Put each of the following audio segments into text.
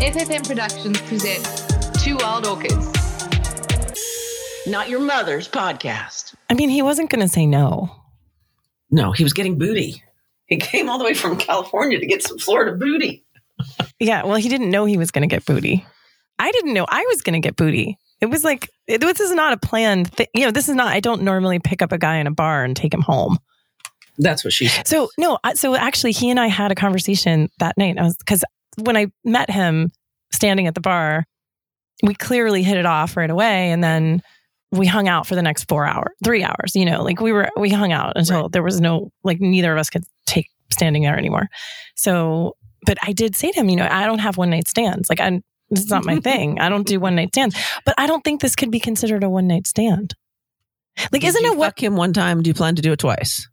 FFM Productions presents Two Wild Orchids. Not your mother's podcast. I mean, he wasn't going to say no. No, he was getting booty. He came all the way from California to get some Florida booty. Yeah, well, he didn't know he was going to get booty. I didn't know I was going to get booty. It was like, it, this is not a planned thing. You know, this is not, I don't normally pick up a guy in a bar and take him home. That's what she said. So, no, so actually, he and I had a conversation that night. I was, because when I met him standing at the bar, we clearly hit it off right away. And then we hung out for the next four hours, three hours, you know, like we were, we hung out until there was no, like neither of us could take standing there anymore. So, but I did say to him, you know, I don't have one night stands. Like, I, is not my thing. I don't do one night stands. But I don't think this could be considered a one night stand. Like, Did isn't it what fuck him one time? Do you plan to do it twice?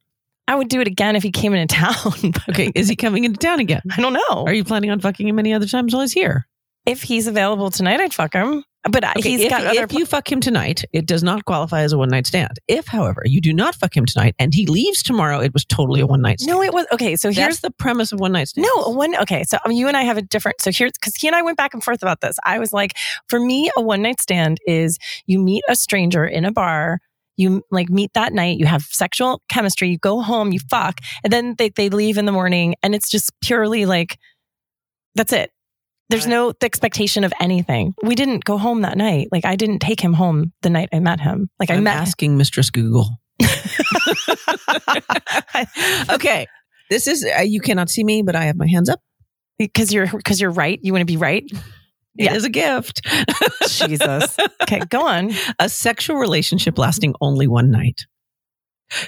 I would do it again if he came into town? Okay, is he coming into town again? I don't know. Are you planning on fucking him any other times while he's here? if he's available tonight, I'd fuck him. But Okay, he's if, got other. if you fuck him tonight, it does not qualify as a one night stand. If, however, you do not fuck him tonight and he leaves tomorrow, it was totally a one night stand. no, it was okay. So Here's here's the premise of one night stand. no one. Okay, so mean, you and I have a different. So here's because he and I went back and forth about this. I was like, for me, a one night stand is you meet a stranger in a bar. You like meet that night, you have sexual chemistry, you go home, you fuck, and then they, they leave in the morning, and it's just purely like that's it. There's no expectation of anything. We didn't go home that night. Like I didn't take him home the night I met him. Like I I'm met asking Mistress Google. okay, this is uh, you cannot see me, but I have my hands up. because you're because you're right. You want to be right. It is Yeah. a gift. Jesus. Okay, go on. a sexual relationship lasting only one night.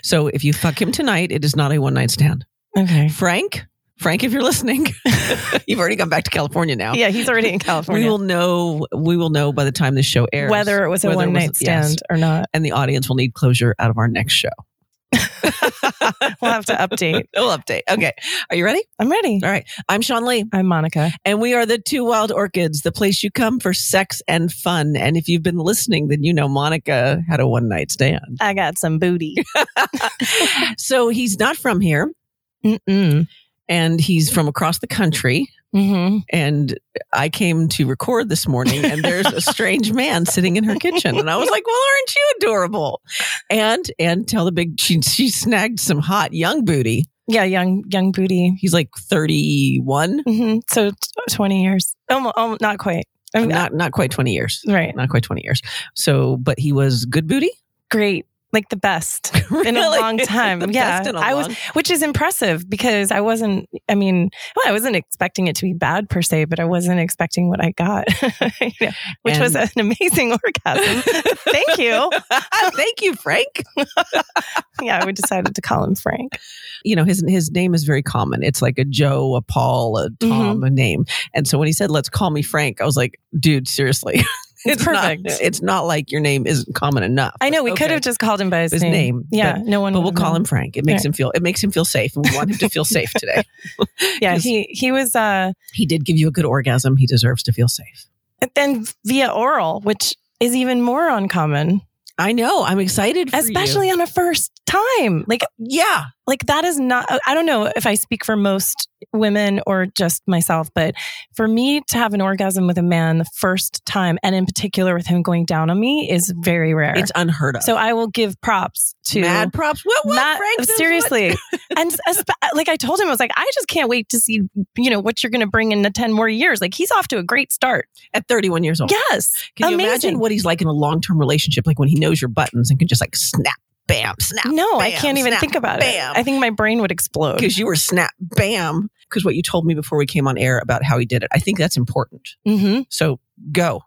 So if you fuck him tonight, it is not a one night stand. Okay. Frank, Frank, if you're listening, you've already gone back to California now. Yeah, he's already in California. We will know. We will know by the time this show airs whether it was a one night was- yes. stand or not. and the audience will need closure out of our next show. We'll have to update. We'll update. Okay, are you ready? I'm ready. All right. I'm Sean Lee, I'm Monica. and we are the Two Wild Orchids, the place you come for sex and fun. And if you've been listening, then you know Monica had a one night stand. I got some booty. so he's not from here, Mm-mm. and he's from across the country. Mm-hmm. and I came to record this morning and there's a strange man sitting in her kitchen and I was like, "Well, aren't you adorable?" And and tell the big she she snagged some hot young booty. Yeah, young young booty. He's like 31, hmm So t- twenty years. Oh, oh, not quite. I mean, not not quite 20 years. right. Not quite 20 years. So, but he was good booty? Great. Like the best in a long time. Yeah, best in a I was, which is impressive because I wasn't. I mean, well, I wasn't expecting it to be bad per se, but I wasn't expecting what I got, which was an amazing orgasm. Thank you. Thank you, Frank. Yeah, we decided to call him Frank. you know his his name is very common. It's like a Joe, a Paul, a Tom, Mm-hmm. a name. And so when he said, "Let's call me Frank," I was like, "Dude, seriously." It's perfect. Not, it's not like your name isn't common enough. I know we Okay. could have just called him by his, His name, Yeah, no one. but we'll call him Frank. It makes Right. him feel. It makes him feel safe, we want him to feel safe today. Yeah, he he was. uh He did give you a good orgasm. He deserves to feel safe. And then via oral, which is even more uncommon, I know. I'm excited, for especially you. on a first time. Like yeah. Like that is not uh, i don't know if i speak for most women or just myself but for me to have an orgasm with a man the first time and in particular with him going down on me is very rare It's unheard of. so i will give props to mad props. What? what Frank seriously and uh, like i told him i was like i just can't wait to see you know what you're going to bring in the 10 more years like he's off to a great start at 31 years old. yes Can you imagine what he's like in a long term relationship? Like when he knows your buttons and can just like snap, bam, snap. no i can't even snap, think about bam. it i think my brain would explode because you were snap, bam. Because what you told me before we came on air about how he did it, I think that's important. hmm So go.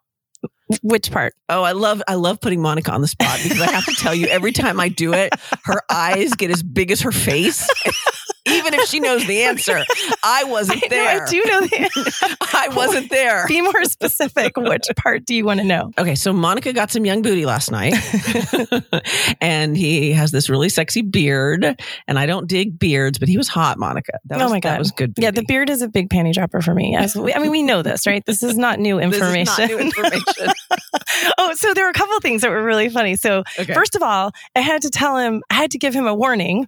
which part Oh, I love I love putting Monica on the spot because I have to tell you every time I do it, her eyes get as big as her face. Even if she knows the answer, I wasn't I, know, there. I do know the answer. I wasn't there. Be more specific. Which part do you want to know? Okay, so Monica got some young booty last night, and he has this really sexy beard. And I don't dig beards, but he was hot, Monica. That Oh was, my that was good. Yeah, the beard is a big panty dropper for me. As we, I mean, we know this, right? This is not new This is information. not new information. oh, so there were a couple of things that were really funny. So Okay. first of all, I had to tell him, I had to give him a warning.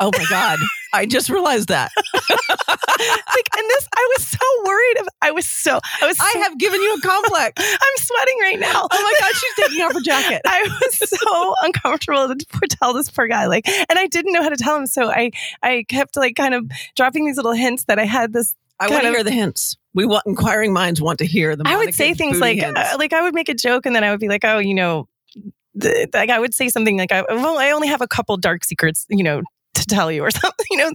Oh my God, I just realized that. like, and this, I was so worried. If, I was so, I was, I have given you a complex. I'm sweating right now. Oh my God, she's taking off her jacket. I was so uncomfortable to tell this poor guy, like, and I didn't know how to tell him. So I, I kept like kind of dropping these little hints that I had this. I want to hear the hints. We want inquiring minds want to hear the. I would say things like, uh, like I would make a joke, and then I would be like, oh, you know, like I would say something like, I, well, I only have a couple dark secrets, you know, to tell you or something, you know.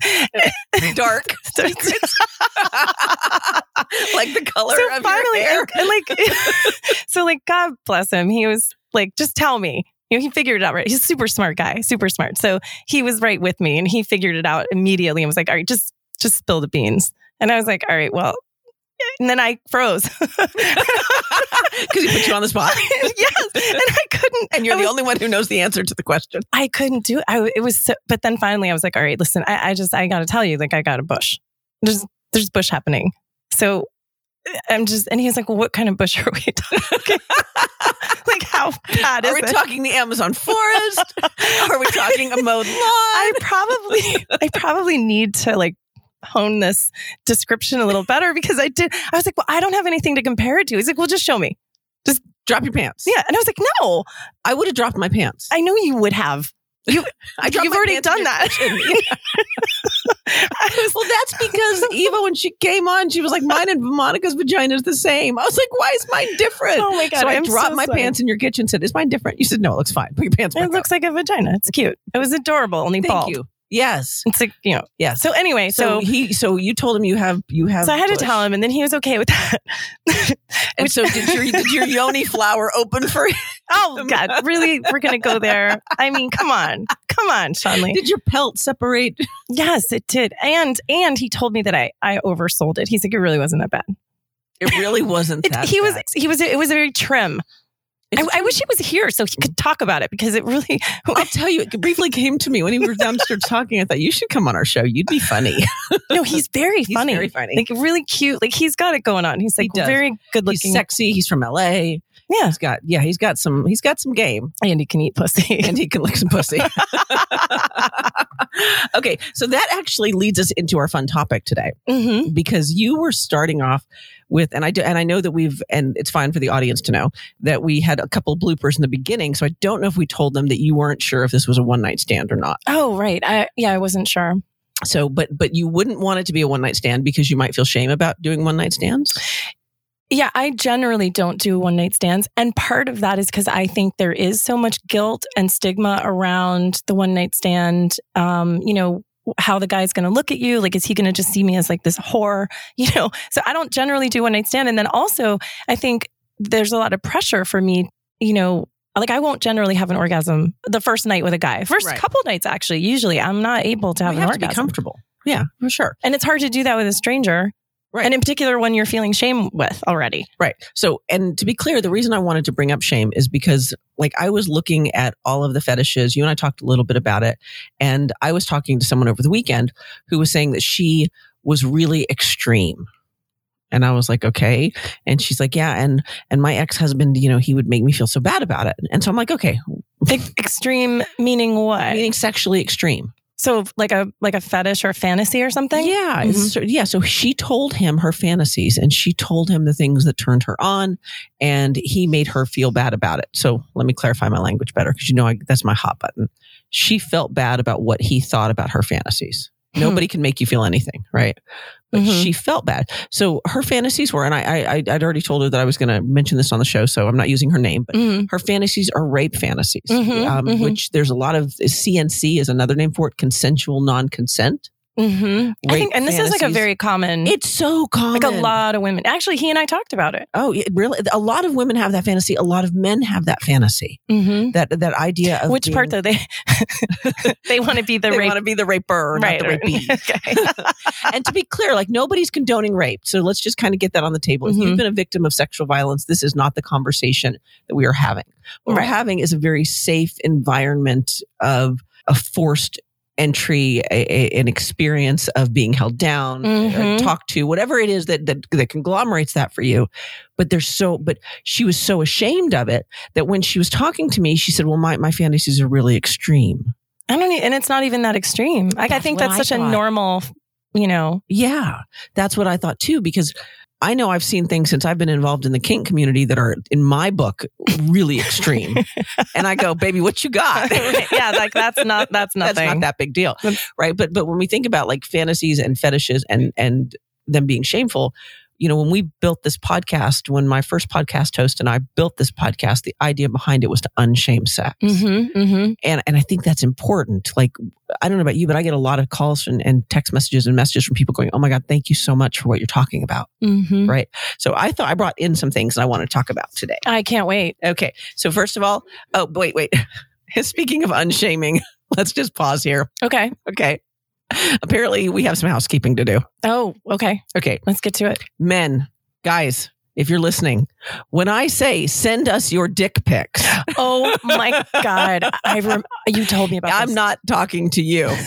dark secrets, like the color so of finally, your hair. and, and like, so like, God bless him. He was like, just tell me. You know, he figured it out right. He's a super smart guy, super smart. So he was right with me, and he figured it out immediately, and was like, "All right, just just spill the beans." And I was like, "All right, well." And then I froze. because he put you on the spot, yes, and I couldn't. and you're I the only one who knows the answer to the question. I couldn't do it. I, it was so, but then finally I was like, all right, listen, I, I just, I got to tell you, like, I got a bush. There's, there's bush happening. So uh, I'm just, and he's like, well, what kind of bush are we talking? like, how bad is Are we it? talking the Amazon forest? Are we talking a mowed lawn? I probably, I probably need to like hone this description a little better because I did, I was like, well, I don't have anything to compare it to. He's like, well, just show me. Just drop your pants. Yeah. And I was like, no, I would have dropped my pants. I know you would have. I You've already done that. I was well, that's because Eva, when she came on, she was like, "Mine and Monica's vagina is the same." I was like, "Why is mine different?" Oh my God, So I I'm dropped so my sorry. pants in your kitchen. Said, "Is mine different?" You said, "No, it looks fine. Put your pants It looks like a vagina. It's cute. It was adorable, only up." Thank bald. you. Yes, It's like, you know. yeah. So anyway, so, so he, so you told him you have, you have. so I had to tell him, and then he was okay with that. And so did your did your yoni flower open for? oh God, really? We're gonna go there? I mean, come on, come on, Shanley. Did your pelt separate? Yes, it did, and and he told me that I I oversold it. He's like, it really wasn't that bad. It really wasn't It, that. he was he was it was very trim. I, I wish he was here so he could talk about it because it really. I'll tell you, it briefly came to me when he was downstairs talking. I thought you should come on our show. You'd be funny. no, he's very He's funny. very funny. Like really cute. Like he's got it going on. He's like He very good He's looking. sexy. He's from LA. Yeah, He's got yeah. He's got some. He's got some game, and he can eat pussy. and he can lick some pussy. okay, so that actually leads us into our fun topic today hmm because you were starting off with, and I do, and I know that we've, and it's fine for the audience to know that we had a couple of bloopers in the beginning. So I don't know if we told them that you weren't sure if this was a one night stand or not. Oh, right. I yeah, I wasn't sure. So, but but you wouldn't want it to be a one night stand because you might feel shame about doing one night stands. Yeah, I generally don't do one night stands. And part of that is because I think there is so much guilt and stigma around the one night stand. Um, you know, how the guy's going to look at you. Like, is he going to just see me as like this whore? You know, so I don't generally do one night stand. And then also, I think there's a lot of pressure for me, you know. Like I won't generally have an orgasm the first night with a guy. First Right. couple nights, actually, usually I'm not able to have we an have to be orgasm, comfortable. Yeah, for sure. and it's hard to do that with a stranger, Right. and in particular when you're feeling shame with already. Right. So, and to be clear, the reason I wanted to bring up shame is because, like, I was looking at all of the fetishes. You and I talked a little bit about it. And I was talking to someone over the weekend who was saying that she was really extreme. And I was like, okay. And she's like, yeah. And, and my ex husband, you know, he would make me feel so bad about it. And so I'm like, okay, Ex- extreme meaning what? meaning sexually extreme. So like a like a fetish or fantasy or something? Yeah, it's- so, yeah. So she told him her fantasies, and she told him the things that turned her on, and he made her feel bad about it. So let me clarify my language better, because you know I, that's my hot button. She felt bad about what he thought about her fantasies. Hmm. Nobody can make you feel anything, right? But Mhm. she felt bad. So her fantasies were, and I, I, I- I'd already told her that I was going to mention this on the show, so I'm not using her name, but Mhm. her fantasies are rape fantasies, Mhm, um, mhm. which there's a lot of CNC is another name for it, consensual non-consent. Mhm. I think, and this is like a very common. It's so common. like a lot of women. Actually, he and I talked about it. Oh, it really? A lot of women have that fantasy. A lot of men have that fantasy. Mm-hmm. That that idea of Which being- part though? They they want to be the they rape. want to be the raper, right. not the rapee. okay. and to be clear, like nobody's condoning rape. So let's just kind of get that on the table. If Mhm. you've been a victim of sexual violence, this is not the conversation that we are having. What we're having is a very safe environment of a forced entry, a, a- an experience of being held down, uh, Mhm. talked to, whatever it is that, that that conglomerates that for you. But there's so, but she was so ashamed of it that when she was talking to me, she said, "Well, my my fantasies are really extreme." I don't. And it's not even that extreme. Like I think that's such a normal. You know. Yeah, that's what I thought too. Because I know I've seen things since I've been involved in the kink community that are, in my book, really extreme. and I go, baby, what you got? yeah, like that's not that's nothing. That's not that big deal, right? But but when we think about like fantasies and fetishes and and them being shameful, you know, when we built this podcast, when my first podcast host and I built this podcast, the idea behind it was to unshame sex, Mm-hmm, mm-hmm. and and I think that's important. Like I don't know about you, but I get a lot of calls and, and text messages and messages from people going, "Oh my god, thank you so much for what you're talking about." Mm-hmm. Right. So I thought I brought in some things I want to talk about today. I can't wait. Okay. So first of all, oh wait, wait. Speaking of unshaming, let's just pause here. Okay. Okay. Apparently, we have some housekeeping to do. Oh, okay. Okay. Let's get to it. Men, guys, if you're listening, when I say send us your dick pics, Oh my god! I rem- you told me about. This. I'm this. not talking to you.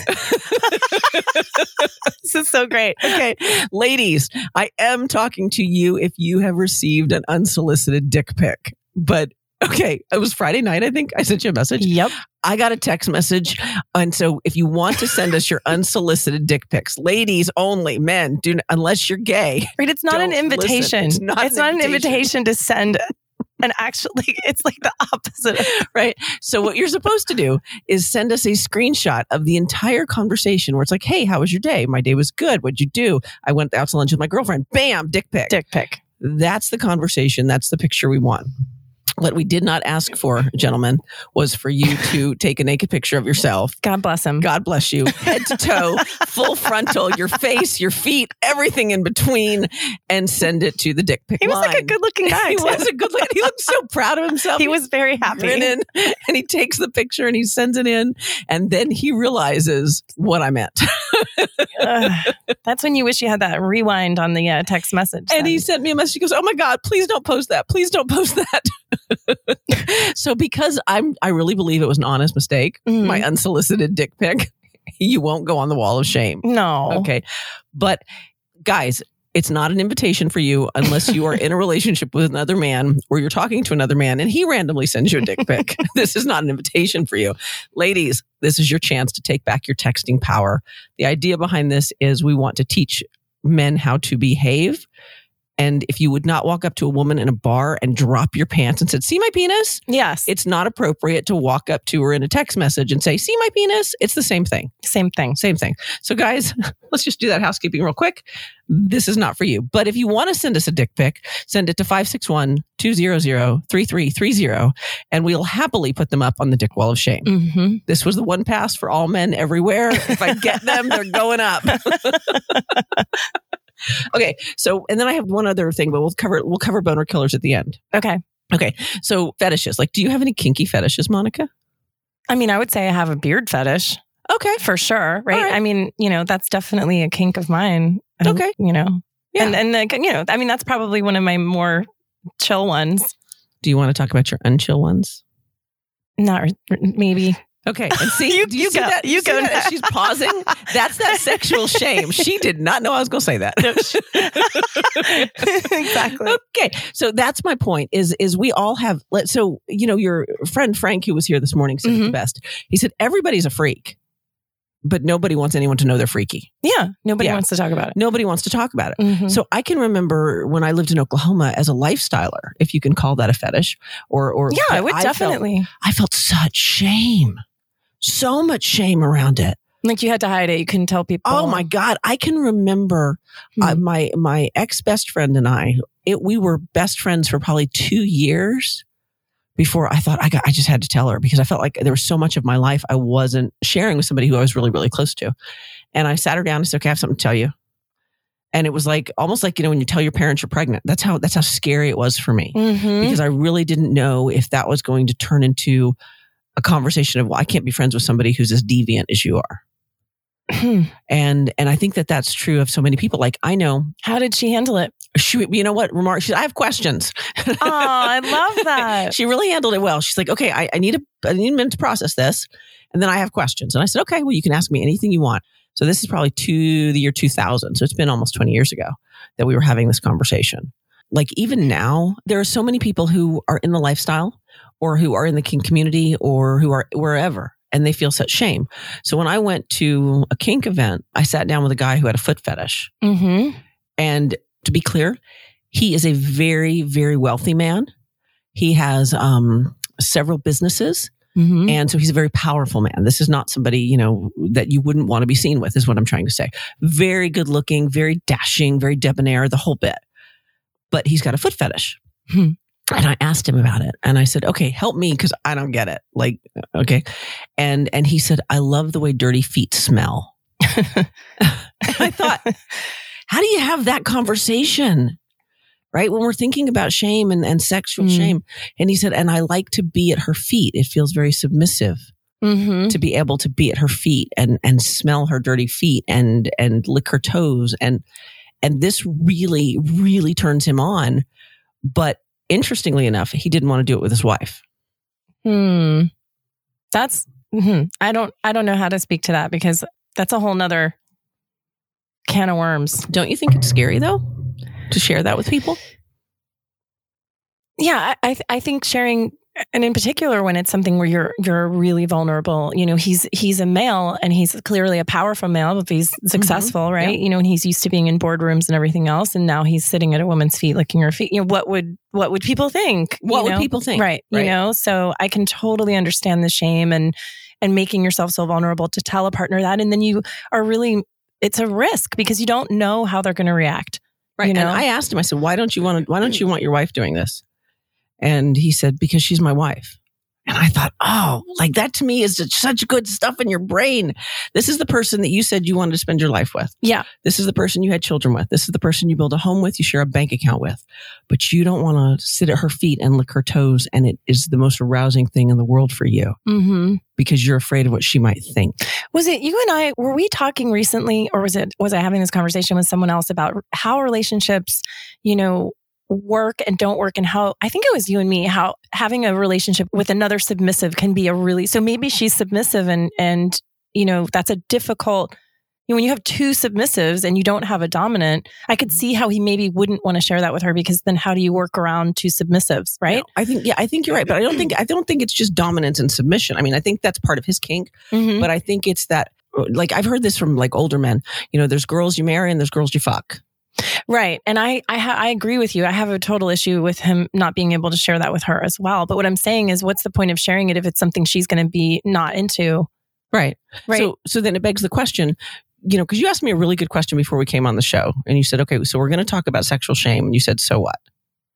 This is so great. Okay. Ladies, I am talking to you if you have received an unsolicited dick pic. But okay, it was Friday night, I think. I sent you a message. Yep. I got a text message. And so if you want to send us your unsolicited dick pics, ladies only, men, do unless you're gay. Right. It's not an Don't listen. invitation. It's not an an invitation. invitation to send. And actually, it's like the opposite. Right. So what you're supposed to do is send us a screenshot of the entire conversation where it's like, hey, how was your day? My day was good. What'd you do? I went out to lunch with my girlfriend. Bam, dick pic. Dick pic. That's the conversation. That's the picture we want. What we did not ask for, gentlemen, was for you to take a naked picture of yourself. God bless him. God bless you, head to toe, full frontal, your face, your feet, everything in between, and send it to the dick pic He was like a good-looking guy. he too. was a good looking. He looked so proud of himself. He was very happy. grinning, and he takes the picture and he sends it in, and then he realizes what I meant. Ugh. that's when you wish you had that rewind on the uh, text message. And then. he sent me a message. He goes, "Oh my god, please don't post that. Please don't post that." so because I'm, I really believe it was an honest mistake. Mhm. My unsolicited dick pic. You won't go on the wall of shame. no. Okay, but guys. It's not an invitation for you unless you are in a relationship with another man or you're talking to another man and he randomly sends you a dick pic. this is not an invitation for you. Ladies, this is your chance to take back your texting power. The idea behind this is we want to teach men how to behave. And if you would not walk up to a woman in a bar and drop your pants and said, See my penis? Yes. It's not appropriate to walk up to her in a text message and say, See my penis? It's the same thing. Same thing. Same thing. So, guys, let's just do that housekeeping real quick. This is not for you. But if you want to send us a dick pic, send it to 561 200 3330, and we'll happily put them up on the dick wall of shame. hmm This was the one pass for all men everywhere. If I get them, they're going up. okay. So, and then I have one other thing, but we'll cover we'll cover boner killers at the end. Okay. Okay. So, fetishes. Like, do you have any kinky fetishes, Monica? I mean, I would say I have a beard fetish Okay. for sure, right? Right. I mean, you know, that's definitely a kink of mine. Okay. You know, Yeah. and and the, you know, I mean, that's probably one of my more chill ones. do you want to talk about your unchill ones? Not re- maybe. Okay. And see, You- do you, you go- that? you go that? now. She's pausing. That's that sexual shame. She did not know I was going to say that. exactly. Okay, so that's my point. Is is we all have. Let so you know your friend Frank who was here this morning said it the best. He said everybody's a freak, but nobody wants anyone to know they're freaky. Yeah. Nobody Yeah. wants to talk about it. Nobody wants to talk about it. Mhm. So I can remember when I lived in Oklahoma as a lifestyler, if you can call that a fetish, or or yeah, I would felt- definitely. I felt such shame, so much shame around it. like you had to hide it. You couldn't tell people. Oh my god, I can remember uh, Hmm. my my ex best friend and I. It, we were best friends for probably two years before I thought I got. I just had to tell her because I felt like there was so much of my life I wasn't sharing with somebody who I was really really close to. And I sat her down and said, "Okay, I have something to tell you." And it was like almost like you know when you tell your parents you're pregnant. That's how that's how scary it was for me Mhm. because I really didn't know if that was going to turn into a conversation of well, I can't be friends with somebody who's as deviant as you are Hmm. and and I think that that's true of so many people. Like I know, How did she handle it? she, you know what, remark. She, I have questions. Oh, I love that. she really handled it well. She's like, okay, I, I need a I need a minute to process this, and then I have questions. And I said, okay, well, you can ask me anything you want. So this is probably to the year 2000. So it's been almost 20 years ago that we were having this conversation. Like even now, there are so many people who are in the lifestyle or who are in the kink community or who are wherever and they feel such shame. So when I went to a kink event, I sat down with a guy who had a foot fetish Mm-hmm. and to be clear, he is a very, very wealthy man. He has um, several businesses. Mhm. And so he's a very powerful man. This is not somebody, you know, that you wouldn't want to be seen with, is what I'm trying to say. Very good looking, very dashing, very debonair, the whole bit. But he's got a foot fetish. Hmm. And I asked him about it. And I said, okay, help me because I don't get it. Like, okay. And and he said, I love the way dirty feet smell. I thought, how do you have that conversation? Right? When we're thinking about shame and, and sexual Mm. shame. And he said, and I like to be at her feet. It feels very submissive Mhm. to be able to be at her feet and and smell her dirty feet and and lick her toes and and this really really turns him on but interestingly enough he didn't want to do it with his wife Hmm. That's. mhm. I don't. I don't know how to speak to that because that's a whole nother can of worms. don't you think it's scary though to share that with people Yeah, I I, th- I think sharing, and in particular when it's something where you're you're really vulnerable. You know, he's he's a male and he's clearly a powerful male if he's mm-hmm. successful, right? You know, and he's used to being in boardrooms and everything else, and now he's sitting at a woman's feet, licking her feet. You know, what would what would people think? what would know? people think right you know so i can totally understand the shame and and making yourself so vulnerable to tell a partner that and then you are really it's a risk because you don't know how they're going to react right you know? and i asked him i said why don't you want to why don't you want your wife doing this and he said because she's my wife and I thought, oh, like that to me is such good stuff in your brain. This is the person that you said you wanted to spend your life with. Yeah. This is the person you had children with. This is the person you build a home with, you share a bank account with. But you don't want to sit at her feet and lick her toes. And it is the most arousing thing in the world for you mm-hmm. because you're afraid of what she might think. was it you and i were we talking recently or was it was i having this conversation with someone else about how relationships you know work and don't work and how I think it was you and me how having a relationship with another submissive can be a really so maybe she's submissive and and you know that's a difficult you know, when you have two submissives and you don't have a dominant, I could see how he maybe wouldn't want to share that with her because then how do you work around two submissives, right? I think, yeah, I think you're right. But I don't think, I don't think it's just dominance and submission. I mean, I think that's part of his kink. Mhm. but I think it's that like I've heard this from like older men. You know, there's girls you marry and there's girls you fuck. Right. And I I, ha- I agree with you. I have a total issue with him not being able to share that with her as well. But what I'm saying is what's the point of sharing it if it's something she's going to be not into? Right. Right. So so then it begs the question, you know, because you asked me a really good question before we came on the show, and you said, okay, so we're going to talk about sexual shame, and you said, so what?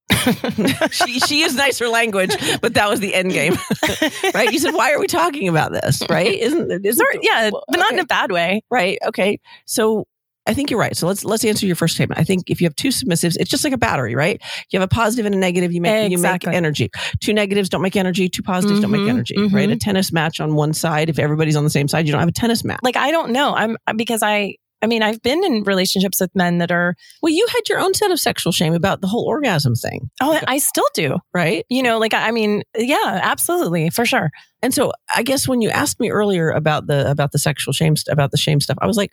she she used nicer language, but that was the end game, right? You said, why are we talking about this? Right? Isn't it? Isn't Sort- yeah, but not in a bad way. right? Okay, so. I think you're right. So let's let's answer your first statement. I think if you have two submissives, it's just like a battery, right? You have a positive and a negative. You make Exactly. you make energy. Two negatives don't make energy. Two positives don't make Mhm, energy, right? mhm. A tennis match on one side. If everybody's on the same side, you don't have a tennis match. Like I don't know. I'm because I I mean I've been in relationships with men that are Well, you had your own set of sexual shame about the whole orgasm thing, oh I still do. right? You know, like I I mean yeah, absolutely for sure. And so I guess when you asked me earlier about the about the sexual shame about the shame stuff, I was like,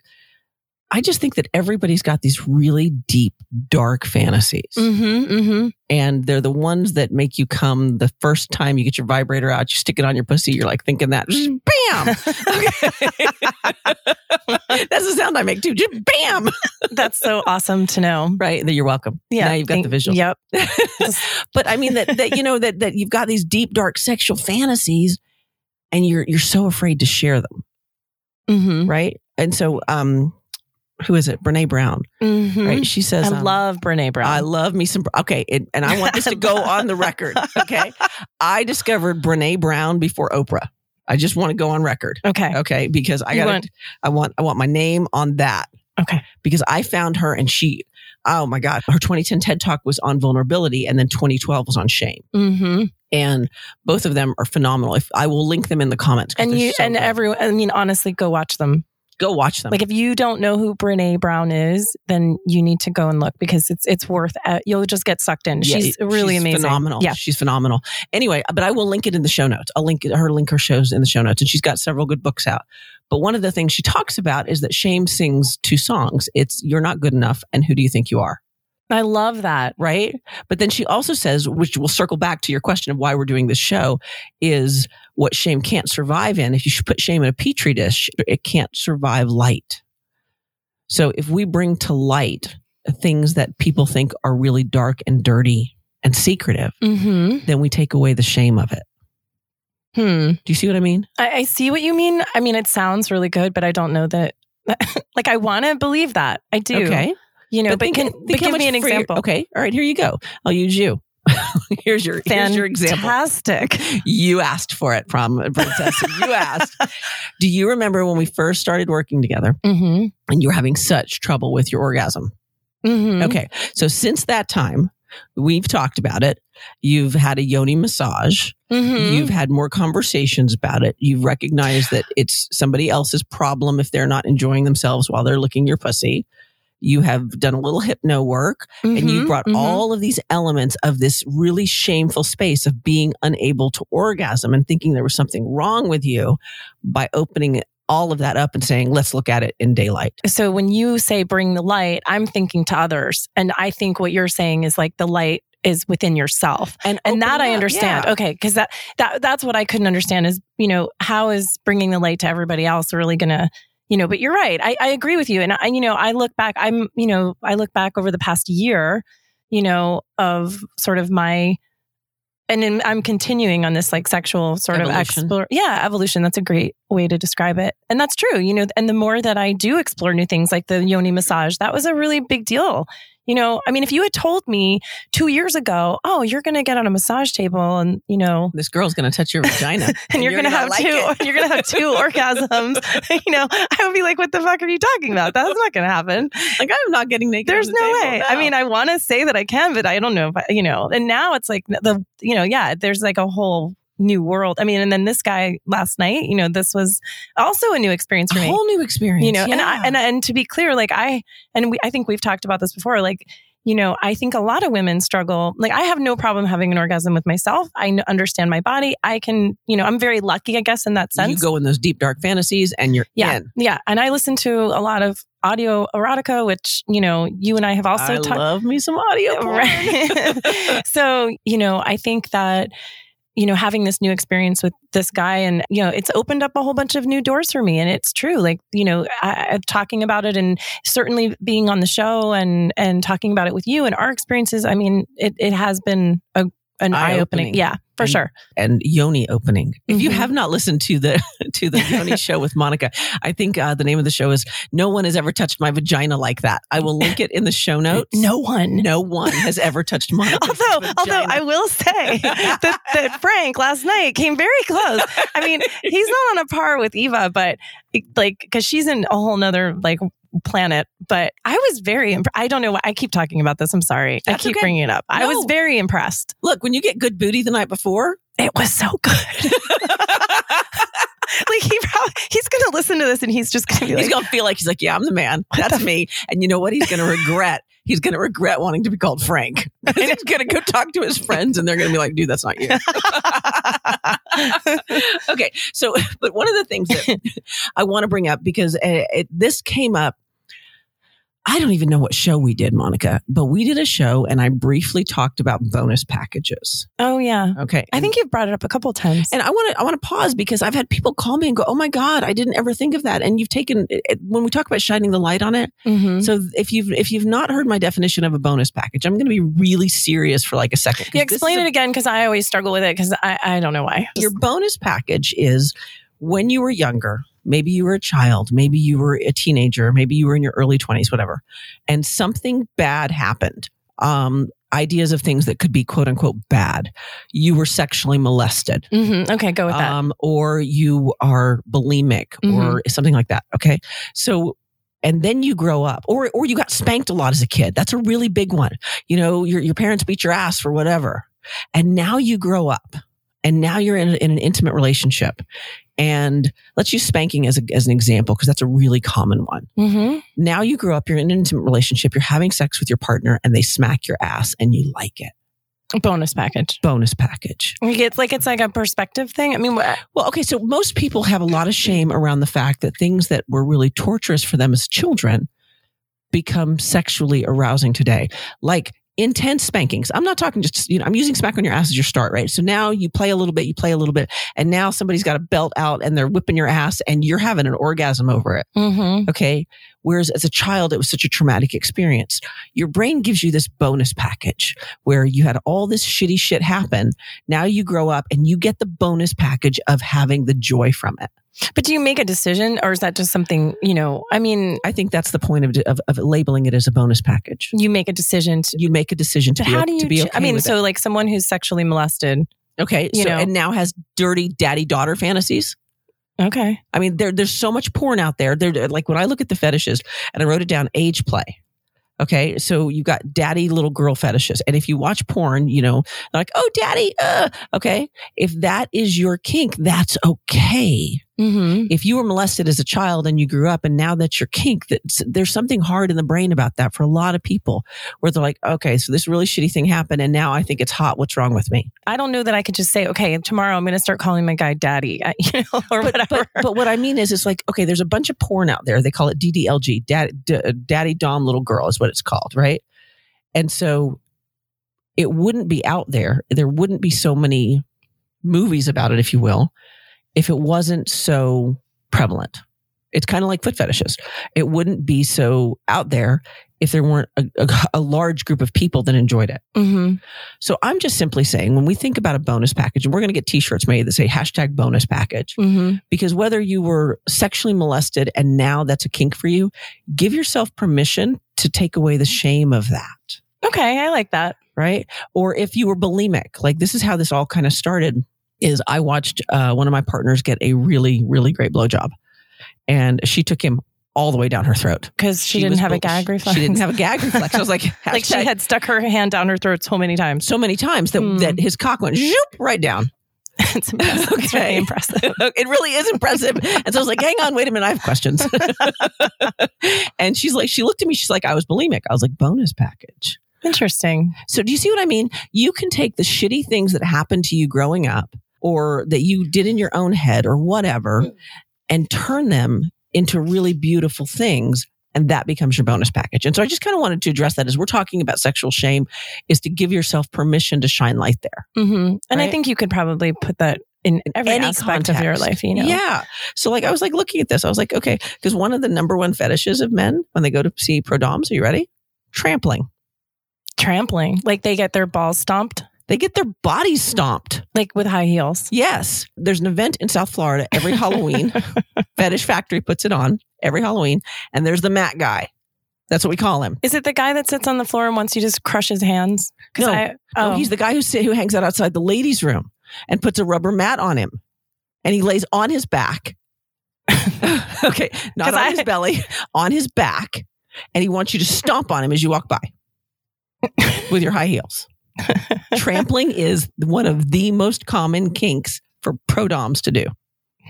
I just think that everybody's got these really deep, dark fantasies. Mm-hmm. Mm-hmm. And they're the ones that make you come the first time you get your vibrator out, you stick it on your pussy, you're like thinking that, just bam. Okay. That's the sound I make too. Just bam. That's so awesome to know. Right. That you're welcome. Yeah. Now you've got the visual. Yep. but I mean that that you know that that you've got these deep dark sexual fantasies and you're you're so afraid to share them, Mm-hmm. right? And so um who is it? Brene Brown, Mm-hmm. right? She says I um, love Brene Brown. I love me some okay, it, and I want this to go on the record, okay? I discovered Brene Brown before Oprah. I just want to go on record, okay. okay? Because I got want- I want I want my name on that Okay. because I found her and she oh my god, her 2010 TED Talk was on vulnerability and then 2012 was on shame. Mm-hmm. and both of them are phenomenal. If I will link them in the comments, And you so and everyone. I mean, honestly, go watch them. Go watch them. Like if you don't know who Brene Brown is, then you need to go and look because it's it's worth. Uh, you'll just get sucked in. Yeah, she's really she's amazing. phenomenal. Yeah. she's phenomenal. Anyway, but I will link it in the show notes. I'll link her link her shows in the show notes, and she's got several good books out. But one of the things she talks about is that shame sings two songs. It's "You're not good enough" and "Who do you think you are." I love that. Right. But then she also says, which will circle back to your question of why we're doing this show, is what shame can't survive in. If you should put shame in a petri dish, it can't survive light. So if we bring to light things that people think are really dark and dirty and secretive, Mm-hmm. then we take away the shame of it. Hmm. Do you see what I mean? I, I see what you mean. I mean, it sounds really good, but I don't know that. like, I want to believe that. I do. Okay. You know, but, think- can think but give me an example. okay. All right. Here you go. I'll use you. here's your here's your example. Fantastic. You asked for it, prom princess. you asked. Do you remember when we first started working together Mm-hmm. and you were having such trouble with your orgasm? Mm-hmm. Okay. So since that time, we've talked about it. You've had a yoni massage. Mm-hmm. You've had more conversations about it. You've recognized that it's somebody else's problem if they're not enjoying themselves while they're licking your pussy. You have done a little hypno work and you Mhm. brought Mhm. all of these elements of this really shameful space of being unable to orgasm and thinking there was something wrong with you by opening all of that up and saying, let's look at it in daylight. So when you say bring the light, I'm thinking to others. And I think what you're saying is like the light is within yourself. And, And that opening I understand. yeah. Okay. Cause that, that, that's what I couldn't understand is, you know, how is bringing the light to everybody else really going to, you know, but you're right. I, I agree with you. And I, you know, I look back, I'm, you know, I look back over the past year, you know, of sort of my, and then I'm continuing on this like sexual sort Evolution. of explore. Yeah, evolution. That's a great way to describe it. And that's true, you know, and the more that I do explore new things like the yoni massage, that was a really big deal. You know, I mean, if you had told me two years ago, oh, you're going to get on a massage table and, you know, This girl's going to touch your vagina. and, you're, going to have like two, you're going to have two orgasms, you know, I would be like, what the fuck are you talking about? That's not going to happen. Like, I'm not getting naked. There's the no table. way. I mean, I want to say that I can, but I don't know if I, you know, and now it's like the, you know, yeah, there's like a whole new world. I mean, and then this guy last night, you know, this was also a new experience for a me whole new experience. you know and I, and and to be clear like i and we i think we've talked about this before like you know i think a lot of women struggle like i have no problem having an orgasm with myself i n- understand my body i can you know i'm very lucky i guess in that sense you go in those deep dark fantasies and you're yeah in. yeah and i listen to a lot of audio erotica which you know you and i have also I talked love me some audio. Right. so, you know, I think that, you know, having this new experience with this guy and, you know, it's opened up a whole bunch of new doors for me. And it's true. Like, you know, I, talking about it and certainly being on the show and, and talking about it with you and our experiences. I mean, it, it has been a, an eye opening. Yeah, for And- sure. and Yoni opening. If you Mhm. have not listened to the to the Yoni show with Monica, I think uh, the name of the show is "No one has ever touched my vagina like that." I will link it in the show notes. No one. no one has ever touched Monica. Although, although I will say that, that Frank last night came very close. I mean, he's not on a par with Eva, but like, because she's in a whole nother like planet. But I was very, imp- I don't know why I keep talking about this. I'm sorry. I keep okay. bringing it up. I was very impressed. look when you get good booty the night before. It was so good. like he probably he's gonna listen to this and he's just gonna be he's gonna feel like he's like, yeah, I'm the man. That's me. And you know what? He's gonna regret. He's gonna regret wanting to be called Frank. And he's gonna go talk to his friends, and they're gonna be like, dude, that's not you. okay, so but one of the things that I want to bring up because uh, it, this came up. I don't even know what show we did, Monica, but we did a show, and I briefly talked about bonus packages. oh yeah. Okay, I think you've brought it up a couple times. and I want to I want to pause because I've had people call me and go, "Oh my god, I didn't ever think of that." And you've taken it, when we talk about shining the light on it. Mhm. So if you've if you've not heard my definition of a bonus package, I'm going to be really serious for like a second. Yeah, explain it a- again because I always struggle with it because I, I don't know why. Your bonus package is when you were younger. Maybe you were a child. Maybe you were a teenager. Maybe you were in your early 20s, whatever. And something bad happened. Um, ideas of things that could be quote unquote bad. You were sexually molested. Mhm. Okay, go with that. um, or you are bulimic or something like that. Okay. So, and then you grow up or, or you got spanked a lot as a kid. That's a really big one. You know, your, your parents beat your ass for whatever. And now you grow up and now you're in, in an intimate relationship. And let's use spanking as, a, as an example, because that's a really common one. hmm Now you grow up, you're in an intimate relationship, you're having sex with your partner and they smack your ass and you like it. Bonus package. Bonus package. It's like it's like a perspective thing. I mean, Well, okay, so most people have a lot of shame around the fact that things that were really torturous for them as children become sexually arousing today. Like intense spankings. I'm not talking just, you know, I'm using smack on your ass as your start, right? So now you play a little bit, you play a little bit, and now somebody's got a belt out and they're whipping your ass and you're having an orgasm over it. Mhm. Okay. Whereas as a child, it was such a traumatic experience. Your brain gives you this bonus package where you had all this shitty shit happen. Now you grow up and you get the bonus package of having the joy from it. But do you make a decision or is that just something, you know, I mean, I think that's the point of, of, of labeling it as a bonus package. you make a decision to, You make a decision to be, how do you, okay I mean, so it. like someone who's sexually molested. okay, you so, know. and now has dirty daddy daughter fantasies. Okay. I mean, there, there's so much porn out there. There, like when I look at the fetishes, and I wrote it down, age play. Okay, so you got daddy little girl fetishes, and if you watch porn, you know, like, oh, daddy, uh, okay. If that is your kink, that's okay. Mm-hmm. If you were molested as a child and you grew up, and now that's your kink, that there's something hard in the brain about that for a lot of people, where they're like, okay, so this really shitty thing happened, and now I think it's hot. What's wrong with me? I don't know that I could just say, okay, tomorrow I'm going to start calling my guy daddy, I- you know, or but, whatever. But, but what I mean is, it's like, okay, there's a bunch of porn out there. They call it DDLG, dad, d- Daddy Dom Little Girl is what it's called, right? And so it wouldn't be out there. There wouldn't be so many movies about it, if you will, if it wasn't so prevalent. It's kind of like foot fetishes. It wouldn't be so out there if there weren't a, a, a large group of people that enjoyed it. mm-hmm. So I'm just simply saying when we think about a bonus package, and we're going to get t shirts made that say hashtag bonus package, Mm-hmm. because whether you were sexually molested and now that's a kink for you, give yourself permission to take away the shame of that, Okay. I like that. right? Or if you were bulimic, like this is how this all kind of started. Is I watched uh, one of my partners get a really, really great blowjob, and she took him all the way down her throat. Because she, didn't was have a gag reflex. She didn't have a gag reflex. I was like, like she had stuck her hand down her throat so many times. so many times that, Hmm. that his cock went zoop right down. it's impressive. It's really impressive. it really is impressive. And so I was like, hang on, wait a minute, I have questions. and she's like, she looked at me, she's like, I was bulimic. I was like, bonus package. Interesting. So do you see what I mean? You can take the shitty things that happened to you growing up or that you did in your own head or whatever and turn them into really beautiful things. And that becomes your bonus package. And so I just kind of wanted to address that as we're talking about sexual shame is to give yourself permission to shine light there. hmm And I think you could probably put that in every any aspect of your life, you know? Yeah. So like I was like looking at this, I was like, okay, because one of the number one fetishes of men when they go to see pro doms, are you ready? Trampling. Trampling. Like they get their balls stomped, They get their bodies mm. stomped. like with high heels. Yes. There's an event in South Florida every Halloween. Fetish Factory puts it on every Halloween. And there's the mat guy. That's what we call him. Is it the guy that sits on the floor and wants you to just crush his hands? No. I, Oh, oh, he's the guy who sit, who hangs out outside the ladies' room and puts a rubber mat on him. And he lays on his back. okay. Not on I- his belly, on his back. And he wants you to stomp on him as you walk by with your high heels. Trampling is one of the most common kinks for pro doms to do.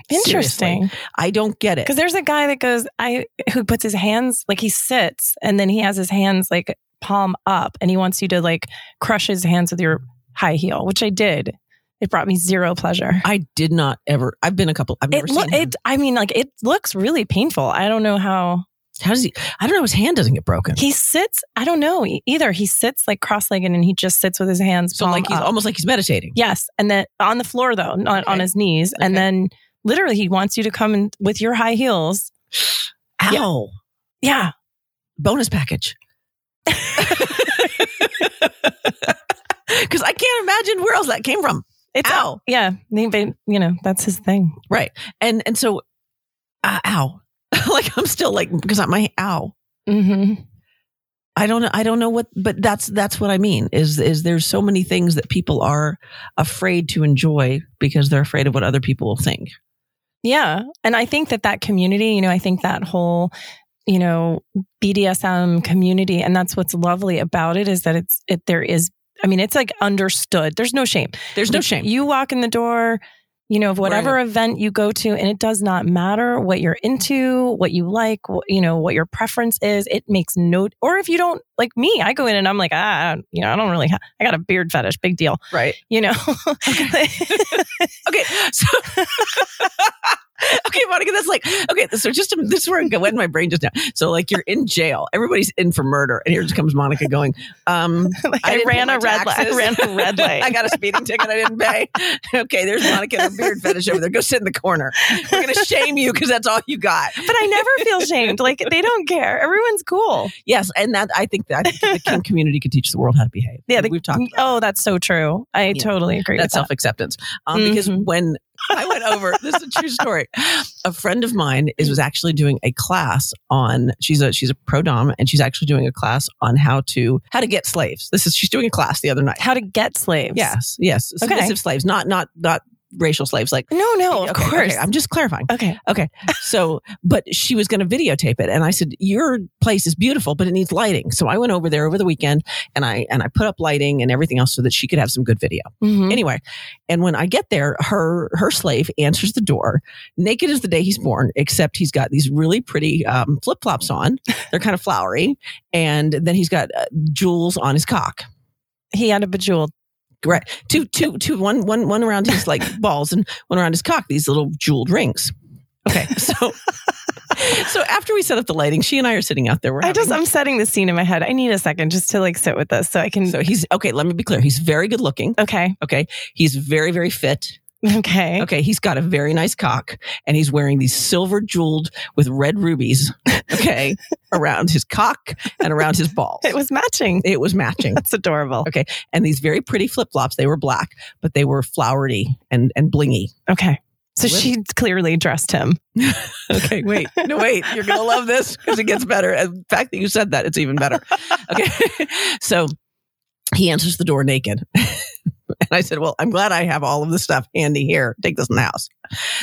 Seriously. interesting. I don't get it. Because there's a guy that goes, I who puts his hands like he sits and then he has his hands like palm up and he wants you to like crush his hands with your high heel, which I did. It brought me zero pleasure. I did not ever. I've been a couple. I've never It, seen it I mean like it looks really painful. I don't know how How does he? I don't know. His hand doesn't get broken. he sits. I don't know either. He sits like cross-legged and he just sits with his hands so like he's up. almost like he's meditating. Yes, and then on the floor though, not on Okay. his knees, and then literally he wants you to come in with your high heels. Ow! Yeah, Bonus package. Because I can't imagine where else that came from. it's Ow! yeah. they- they- You know that's his thing. Right. And and so, uh, ow! like I'm still like because I'm my ow. hmm I don't know. I don't know what, but that's that's what I mean. Is is there's so many things that people are afraid to enjoy because they're afraid of what other people will think. Yeah, and I think that that community, you know, I think that whole, you know, BDSM community, and that's what's lovely about it is that it's it there is. I mean, it's like understood. There's no shame. There's no shame. You walk in the door, you know, of whatever event you go to, and it does not matter what you're into, what you like, what, you know, what your preference is. It makes no, or if you don't like me, I go in and I'm like, ah, you know, I don't really, ha- I got a beard fetish, big deal, Right. you know. Okay. So, okay, Monica, that's like, okay, so just this is where I went in my brain just now. So, like, you're in jail, everybody's in for murder, and here just comes Monica going, um, like I I, ran a red light. I ran a red light. I got a speeding ticket I didn't pay. Okay, there's Monica a beard fetish over there. Go sit in the corner. We're going to shame you because that's all you got. but I never feel shamed. Like they don't care. Everyone's cool. Yes, and that I think that the kink community could teach the world how to behave. Yeah, the- we've talked. About Oh, that's so true. I Yeah. totally agree that with that. self acceptance. Um, Because Mhm. when I went over, this is a true story. A friend of mine is was actually doing a class on. She's a she's a pro dom, and she's actually doing a class on how to how to get slaves. This is she's doing a class the other night. How to get slaves. Yes, yes, Okay. slaves, not not not racial slaves. Like No, no, of Okay, course. okay, I'm just clarifying. okay. Okay. So, but she was going to videotape it. And I said, your place is beautiful, but it needs lighting. So I went over there over the weekend and I, and I put up lighting and everything else so that she could have some good video. Mhm. Anyway. And when I get there, her, her slave answers the door naked as the day he's born, except he's got these really pretty, um, flip flops on. They're kind of flowery. And then he's got uh, jewels on his cock. He had a bejeweled. Right. Two, two, two, one, one, one around his like balls and one around his cock, these little jeweled rings. Okay. So, so after we set up the lighting, she and I are sitting out there. We're I just, I'm setting the scene in my head. I need a second just to like sit with this so I can. so he's okay. Let me be clear. He's very good looking. okay. Okay. He's very, very fit. Okay. Okay. He's got a very nice cock and he's wearing these silver jeweled with red rubies. Okay. around his cock and around his balls. It was matching. it was matching. That's adorable. Okay. And these very pretty flip flops, they were black, but they were flowery and, and blingy. Okay. So she clearly dressed him. Okay, wait, no, wait. You're gonna love this because it gets better. And the fact that you said that, it's even better. Okay, so he answers the door naked, and I said, "Well, I'm glad I have all of this stuff handy here. Take this in the house."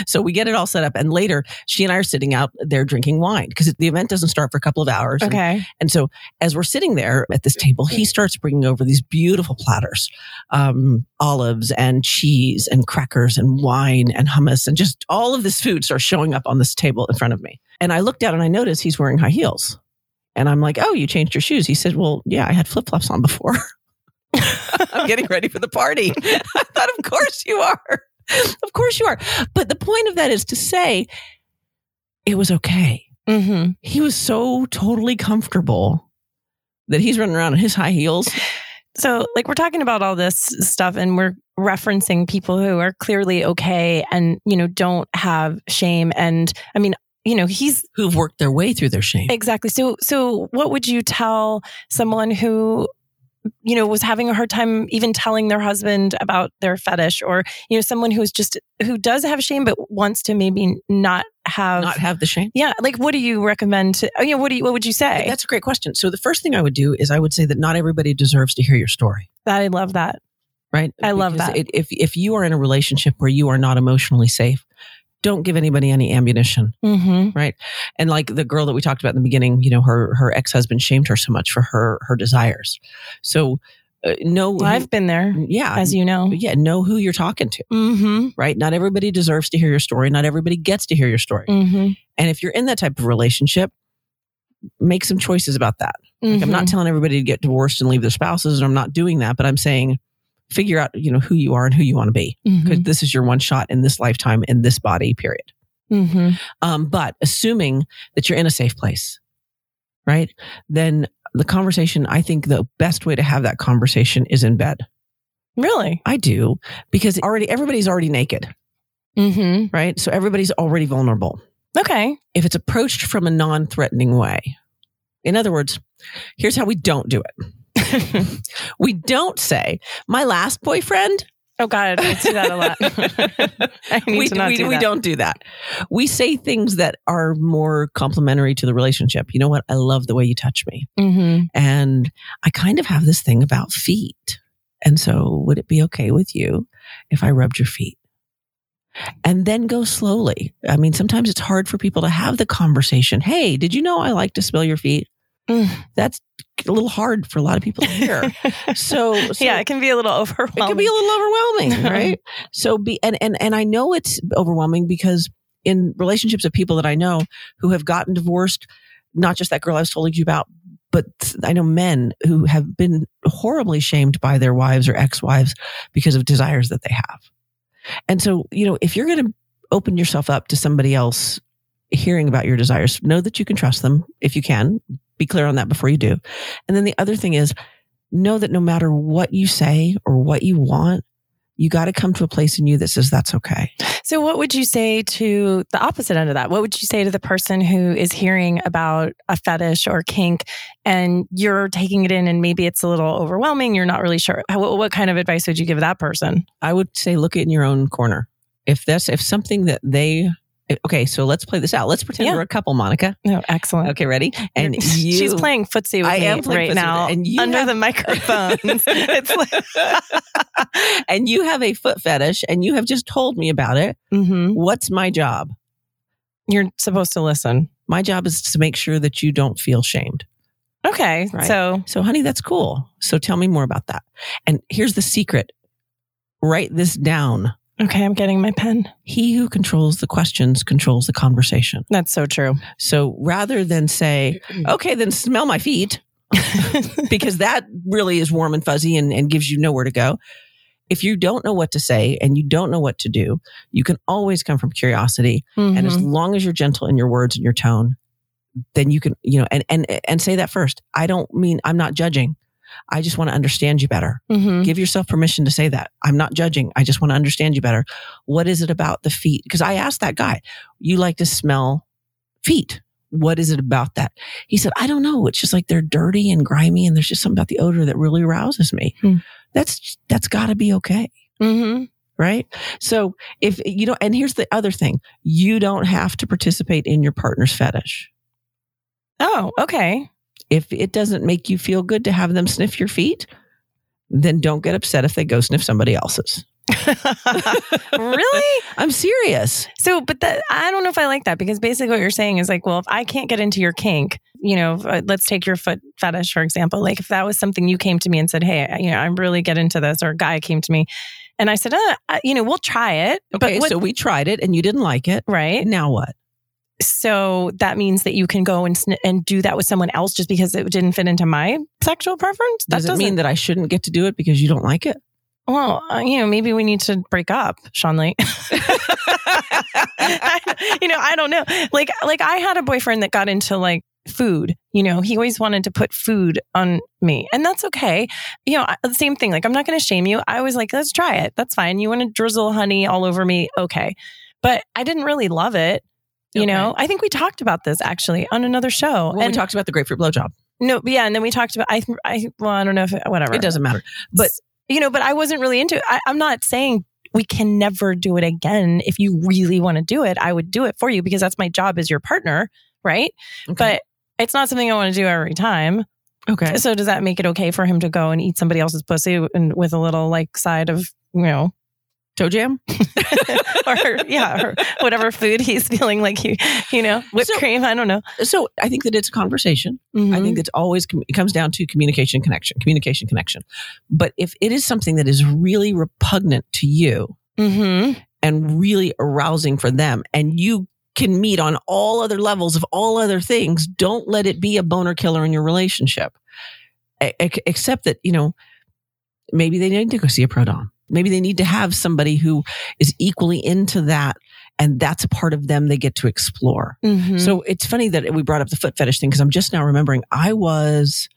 So we get it all set up, and later she and I are sitting out there drinking wine because the event doesn't start for a couple of hours. And- Okay. and so, as we're sitting there at this table, he starts bringing over these beautiful platters, um, olives and cheese and crackers and wine and hummus and just all of this food starts showing up on this table in front of me. And I look down and I notice he's wearing high heels. And I'm like, "Oh, you changed your shoes?" He said, "Well, yeah, I had flip flops on before. I'm getting ready for the party." I thought, "Of course you are, of course you are." But the point of that is to say, it was okay Mm-hmm. he was so totally comfortable that he's running around in his high heels. So, like, we're talking about all this stuff and we're referencing people who are clearly okay and, you know, don't have shame. And I mean, you know, he's Who've worked their way through their shame. exactly. So, so what would you tell someone who, you know, was having a hard time even telling their husband about their fetish or, you know, someone who's just, who does have shame, but wants to maybe not have, Not have the shame. yeah. Like, what do you recommend? To, oh, you know, what do you, what would you say? That's a great question. So the first thing I would do is I would say that not everybody deserves to hear your story. I love that. Right? I love that. It, if if you are in a relationship where you are not emotionally safe, don't give anybody any ammunition. Mm-hmm. And like the girl that we talked about in the beginning, you know, her her ex husband shamed her so much for her her desires. So uh, know, Well, I've been there, yeah, as you know. yeah, know who you're talking to. Mm-hmm. right? Not everybody deserves to hear your story. Not everybody gets to hear your story. Mm-hmm. And if you're in that type of relationship, make some choices about that. Like, I'm not telling everybody to get divorced and leave their spouses, and I'm not doing that, but I'm saying figure out, you know, who you are and who you want to be. Mm-hmm. Because this is your one shot in this lifetime in this body, period. Mm-hmm. Um, but assuming that you're in a safe place, right? Then the conversation, I think the best way to have that conversation is in bed. Really? I do because already everybody's already naked, Mm-hmm. right? So everybody's already vulnerable. Okay. if it's approached from a non threatening way. In other words, here's how we don't do it. we don't say, my last boyfriend. oh God, I see that a lot. I need we, to not we, do we don't do that. We say things that are more complimentary to the relationship. You know what? I love the way you touch me. Mm-hmm. And I kind of have this thing about feet. And so would it be okay with you if I rubbed your feet? And then go slowly. I mean, sometimes it's hard for people to have the conversation. Hey, did you know I like to smell your feet? Mm. That's a little hard for a lot of people to hear. So, so yeah, it can be a little overwhelming. it can be a little overwhelming, right? so be and and and I know it's overwhelming because in relationships of people that I know who have gotten divorced, not just that girl I was telling you about, but I know men who have been horribly shamed by their wives or ex-wives because of desires that they have. And so, you know, if you're going to open yourself up to somebody else hearing about your desires, know that you can trust them if you can. Be clear on that before you do. And then the other thing is know that no matter what you say or what you want, you got to come to a place in you that says that's okay. So, what would you say to the opposite end of that? What would you say to the person who is hearing about a fetish or kink and you're taking it in and maybe it's a little overwhelming? You're not really sure. How, what kind of advice would you give that person? I would say look in your own corner. If that's if something that they okay, so let's play this out. Let's pretend Yeah. we're a couple, Monica. No, excellent. Okay, ready? And you, she's playing footsie with I me am playing right now and you under have- the microphones. like, and you have a foot fetish, and you have just told me about it. Mhm. What's my job? you're supposed to listen. My job is to make sure that you don't feel shamed. Okay, Right. so So, honey, that's cool. So, tell me more about that. And here's the secret write this down. Okay, I'm getting my pen. He who controls the questions controls the conversation. That's so true. So, rather than say, okay, then smell my feet, because that really is warm and fuzzy and, and gives you nowhere to go. If you don't know what to say and you don't know what to do, you can always come from curiosity. And as Mhm. long as you're gentle in your words and your tone, then you can, you know, and and and say that first. I don't mean I'm not judging. I just want to understand you better. Mhm. Give yourself permission to say that. I'm not judging. I just want to understand you better. What is it about the feet? Because I asked that guy, you like to smell feet. What is it about that? He said, I don't know. It's just like they're dirty and grimy and there's just something about the odor that really arouses me. Hmm. That's, that's gotta be okay. Mhm. Right. So if you don't, and here's the other thing, you don't have to participate in your partner's fetish. Oh, okay. If it doesn't make you feel good to have them sniff your feet, then don't get upset if they go sniff somebody else's. really? I'm serious. So, but that I don't know if I like that because basically what you're saying is like, well, if I can't get into your kink, you know, uh, let's take your foot fetish for example. Like, if that was something you came to me and said, "Hey, you know, I really get into this," or a guy came to me, and I said, uh, "You know, we'll try it." Okay, but what, so we tried it and you didn't like it. right? Now what? So that means that you can go and and do that with someone else just because it didn't fit into my sexual preference. That Does it doesn't mean that I shouldn't get to do it because you don't like it? Well, uh, you know, maybe we need to break up, Shanley. I- you know, I don't know. Like, like I had a boyfriend that got into like food. You know, he always wanted to put food on me, and that's okay. You know, the same thing. Like, I'm not going to shame you. I was like, let's try it. That's fine. You want to drizzle honey all over me? Okay, but I didn't really love it. You Okay. know, I think we talked about this actually on another show. Well, we talked about the grapefruit blowjob. no, but yeah, and then we talked about I, I well, I don't know if whatever. It doesn't matter. But you know, but I wasn't really into it. I, I'm not saying we can never do it again. If you really want to do it, I would do it for you because that's my job as your partner, right? But it's not something I want to do every time. okay. So does that make it okay for him to go and eat somebody else's pussy and with a little like side of you know, Toe jam? or yeah, or whatever food he's feeling like he, you know, whipped So- cream. I don't know. So I think that it's a conversation. I Mhm. think it's always, it comes down to communication, connection, communication, connection. But if it is something that is really repugnant to you Mhm. and really arousing for them, and you can meet on all other levels of all other things, don't let it be a boner killer in your relationship. Ex- except that, you know, maybe they need to go see a pro dom. Maybe they need to have somebody who is equally into that. And that's a part of them they get to explore. Mhm. So it's funny that we brought up the foot fetish thing because I'm just now remembering I was,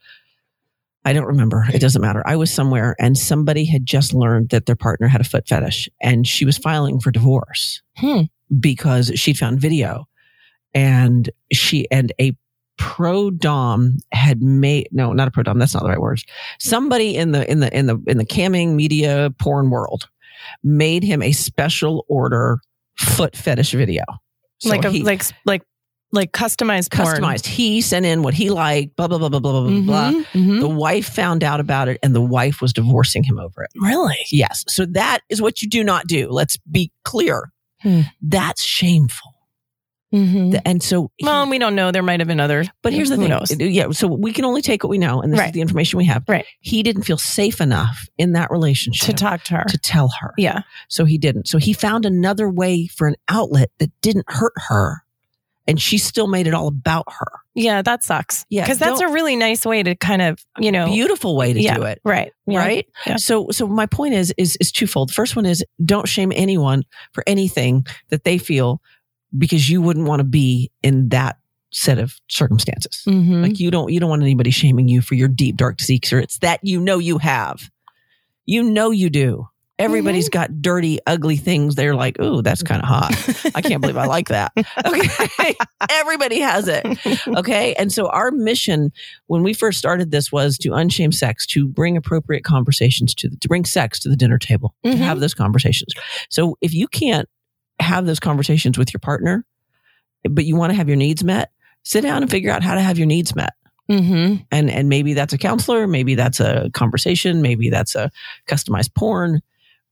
I don't remember. It doesn't matter. I was somewhere and somebody had just learned that their partner had a foot fetish and she was filing for divorce Hmm. because she found video and she and a pro dom had made no not a pro dom that's not the right word somebody in the in the in the in the camming media porn world made him a special order foot fetish video. So like a he, like like like customized porn. customized. He sent in what he liked blah blah blah blah blah blah mm-hmm, blah. Mm-hmm. the wife found out about it and the wife was divorcing him over it. Really? Yes. So that is what you do not do. Let's be clear. Hmm. that's shameful. Mm-hmm. And so, he- Well, we don't know. There might have been other. but here's the thing. knows? Yeah. So we can only take what we know. And this is the information we have. Right. He didn't feel safe enough in that relationship to talk to her. to tell her. yeah. So he didn't. So he found another way for an outlet that didn't hurt her. And she still made it all about her. Yeah, that sucks. Yeah, Because that's a really nice way to kind of, you know, Beautiful way to yeah, do it. right. Yeah. Right. Yeah. So, so my point is, is, is twofold. The First one is don't shame anyone for anything that they feel because you wouldn't want to be in that set of circumstances. Mhm. Like you don't, you don't want anybody shaming you for your deep, dark secrets that you know you have. You know you do. Everybody's got dirty, ugly things. They're like, ooh, that's kind of hot. I can't believe I like that. Okay. Everybody has it. Okay. And so our mission when we first started this was to unshame sex, to bring appropriate conversations to, the, to bring sex to the dinner table, Mhm. to have those conversations. So if you can't have those conversations with your partner, but you want to have your needs met, sit down and figure out how to have your needs met. hmm And, and maybe that's a counselor, maybe that's a conversation, maybe that's a customized porn,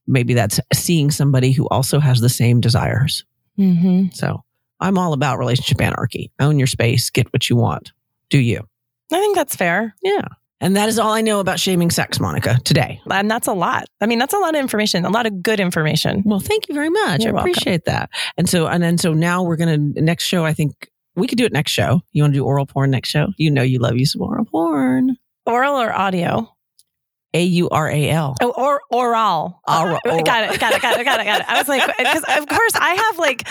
maybe that's seeing somebody who also has the same desires. hmm So I'm all about relationship anarchy. Own your space, get what you want. Do you? I think that's fair. Yeah. And that is all I know about shaming sex, Monica, today. And that's a lot. I mean, that's a lot of information, a lot of good information. Well, thank you very much. You're I welcome. appreciate that. And so, and then, so now we're going to, next show, I think we could do it next show. You want to do oral porn next show? You know, you love you some oral porn. Oral or audio? A U R A L. Oh, or oral. Oral- got it. Got it. Got it. Got it. Got it. I was like, because of course I have like,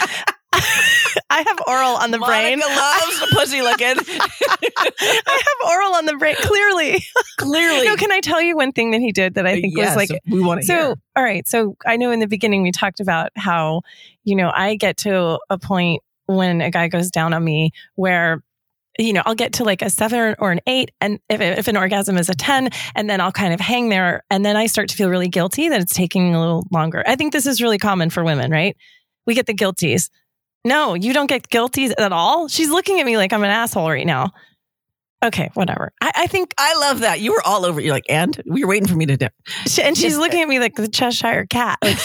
I have oral on the brain. Monica loves the pussy looking. I have oral on the brain. Clearly. Clearly. No, can I tell you one thing that he did that I think Yes, was like we want to So, hear. all right. So, I know in the beginning we talked about how, you know, I get to a point when a guy goes down on me where, you know, I'll get to like a seven or an eight. And if, if an orgasm is a 10, and then I'll kind of hang there. And then I start to feel really guilty that it's taking a little longer. I think this is really common for women, right? We get the guilties. No, you don't get guilties at all. She's looking at me like I'm an asshole right now. Okay, whatever. I, I think I love that. You were all over. You're like, and we were waiting for me to do. She, and she's looking at me like the Cheshire cat. Like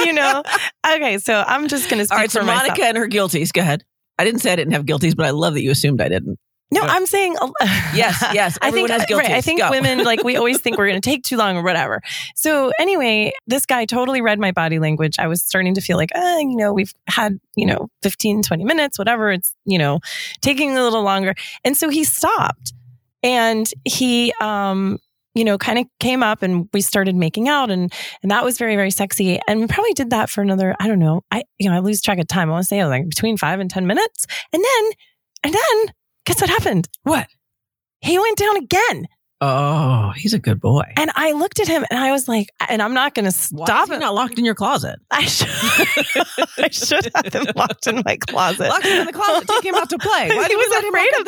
you know. Okay, so I'm just going to speak All right, so for Monica myself. and her guilties. Go ahead. I didn't say I didn't have guilties, but I love that you assumed I didn't. No. I'm saying Yes, yes. I think has right. I think Go. women like we always think we're going to take too long or whatever. So anyway, this guy totally read my body language. I was starting to feel like, uh, you know, we've had, you know, 15, 20 minutes, whatever. It's, you know, taking a little longer. And so he stopped and he, um, you know, kind of came up and we started making out and and that was very, very sexy. And we probably did that for another, I don't know. I you know, I lose track of time. I want to say like between five and ten minutes. And then and then guess what happened? What? He went down again. Oh, he's a good boy. And I looked at him and I was like, and I'm not going to Why stop is he him. not locked in your closet. I should, I should have him locked in my closet. Locked him in the closet. Take him out to play. Why he was let him afraid lock of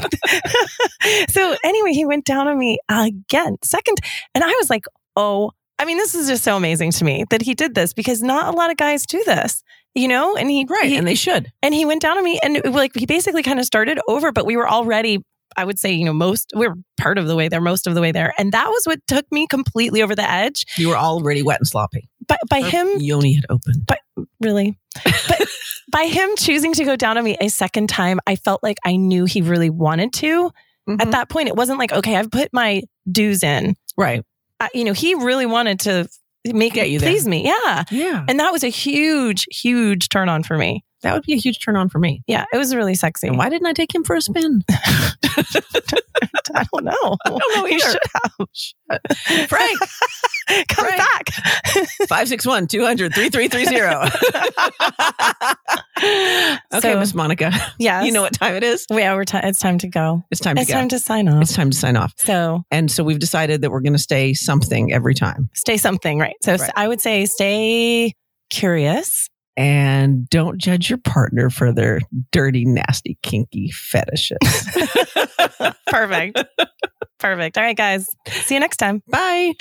that. so anyway, he went down on me again, second, and I was like, oh, I mean, this is just so amazing to me that he did this because not a lot of guys do this, you know. And he Right, he, and they should. and he went down on me and it, like he basically kind of started over but we were already i would say you know most we were part of the way there most of the way there and that was what took me completely over the edge You were already wet and sloppy. by, by him Yoni had opened. But really but by him choosing to go down on me a second time i felt like i knew he really wanted to Mhm. at that point it wasn't like okay i've put my dues in right. I, you know he really wanted to make it please me yeah. Yeah. and that was a huge huge turn on for me That would be a huge turn on for me. yeah it was really sexy And why didn't I take him for a spin? i don't know i don't know you either. should have Frank, come Right. back 561 200 3330. Okay, So- Miss Monica. yes You know what time it is? yeah we're ti it's time to go It's time to it's go. time to sign off it's time to sign off. so And so we've decided that we're going to stay something every time. stay something right so Right. i would say stay curious And don't judge your partner for their dirty, nasty, kinky fetishes. perfect perfect all right guys see you next time Bye.